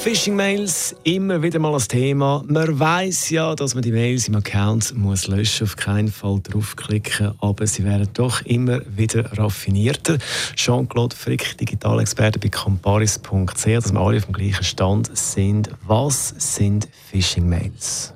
Phishing-Mails, immer wieder mal ein Thema. Man weiß ja, dass man die Mails im Account muss löschen auf keinen Fall draufklicken, aber sie werden doch immer wieder raffinierter. Jean-Claude Frick, Digitalexperte bei comparis.ch, dass wir alle auf dem gleichen Stand sind. Was sind Phishing-Mails?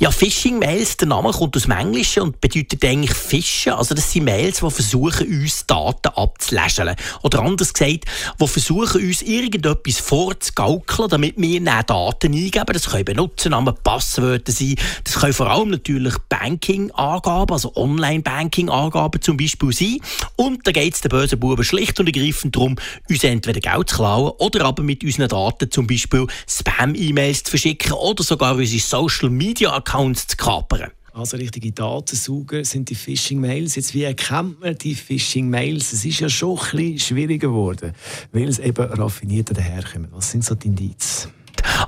Ja, Phishing-Mails, der Name kommt aus dem Englischen und bedeutet eigentlich Fischen. Also das sind Mails, die versuchen, uns Daten abzuläscheln. Oder anders gesagt, die versuchen, uns irgendetwas vorzugaukeln, damit wir dann Daten eingeben. Das können Benutzernamen, Passwörter sein. Das können vor allem natürlich Banking-Angaben, also Online-Banking-Angaben zum Beispiel sein. Und da geht es den bösen Buben schlicht und ergreifend darum, uns entweder Geld zu klauen oder aber mit unseren Daten zum Beispiel Spam-E-Mails zu verschicken oder sogar unsere Social-Media- Accounts zu kapern. Also richtige Datensauger sind die Phishing-Mails. Jetzt, wie erkennt man die Phishing-Mails? Es ist ja schon ein bisschen schwieriger geworden, weil es eben raffinierter daherkommt. Was sind so die Indizien?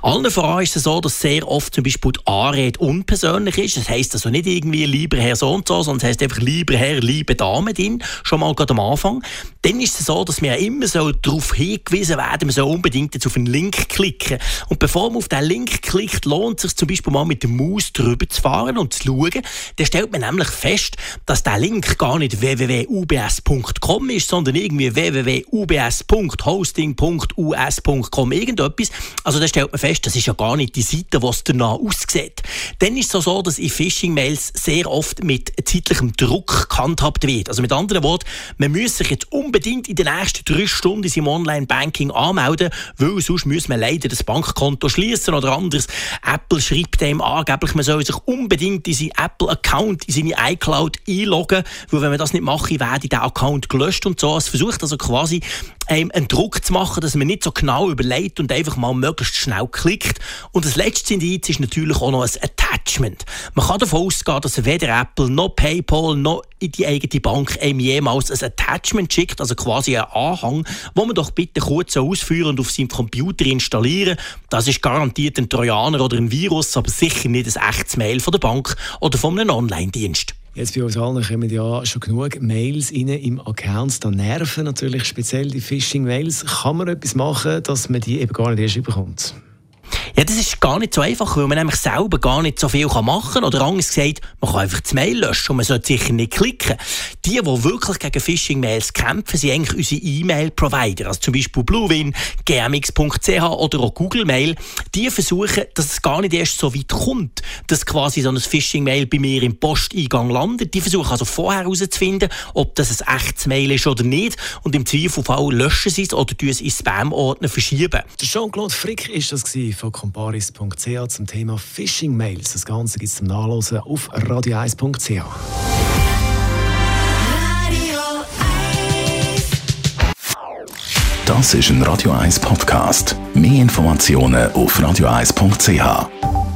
Allen voran ist es so, dass sehr oft zum Beispiel die Anrede unpersönlich ist. Das heisst also nicht irgendwie lieber Herr so und so, sondern es heisst einfach lieber Herr, liebe Dame drin, schon mal gerade am Anfang. Dann ist es so, dass wir immer so darauf hingewiesen werden, man soll unbedingt jetzt auf einen Link klicken. Und bevor man auf diesen Link klickt, lohnt es sich zum Beispiel mal mit der Maus drüber zu fahren und zu schauen. Dann stellt man nämlich fest, dass der Link gar nicht www.ubs.com ist, sondern irgendwie www.ubs.hosting.us.com irgendetwas. Also da stellt man fest, das ist ja gar nicht die Seite, es danach aussieht. Dann ist es so, dass in Phishing-Mails sehr oft mit zeitlichem Druck gehandhabt wird. Also mit anderen Worten, man muss sich jetzt unbedingt in den nächsten drei Stunden in Online-Banking anmelden, weil sonst muss man leider das Bankkonto schließen oder anders. Apple schreibt dem angeblich, man soll sich unbedingt in seinen Apple-Account, in seine iCloud einloggen, weil wenn man das nicht mache, werde der Account gelöscht und so. Es versucht also quasi ähm, einen Druck zu machen, dass man nicht so genau überlegt und einfach mal möglichst schnell klickt. Und das letzte Indiz ist natürlich auch noch ein Attachment. Man kann davon ausgehen, dass weder Apple noch PayPal noch die eigene Bank einem jemals ein Attachment schickt, also quasi einen Anhang, wo man doch bitte kurz ausführen und auf seinem Computer installieren. Das ist garantiert ein Trojaner oder ein Virus, aber sicher nicht ein echtes Mail von der Bank oder von einem Online-Dienst. Jetzt bei uns allen kommen ja schon genug Mails rein im Account. Da nerven natürlich speziell die Phishing-Mails. Kann man etwas machen, dass man die eben gar nicht erst bekommt? Ja, das ist gar nicht so einfach, weil man nämlich selber gar nicht so viel machen kann. Oder anders gesagt, man kann einfach das Mail löschen und man sollte sicher nicht klicken. Die, die wirklich gegen Phishing-Mails kämpfen, sind eigentlich unsere E-Mail-Provider. Also zum Beispiel Bluewin, gmx.ch oder auch Google Mail. Die versuchen, dass es gar nicht erst so weit kommt, dass quasi so ein Phishing-Mail bei mir im Posteingang landet. Die versuchen also vorher herauszufinden, ob das ein echtes Mail ist oder nicht. Und im Zweifelfall löschen sie es oder tun es in Spam-Ordner verschieben. Jean-Claude Frick ist das von comparis.ch zum Thema Phishing-Mails. Das Ganze gibt es zum Nachlesen auf radio1.ch. Das ist ein Radio 1 Podcast. Mehr Informationen auf radio1.ch.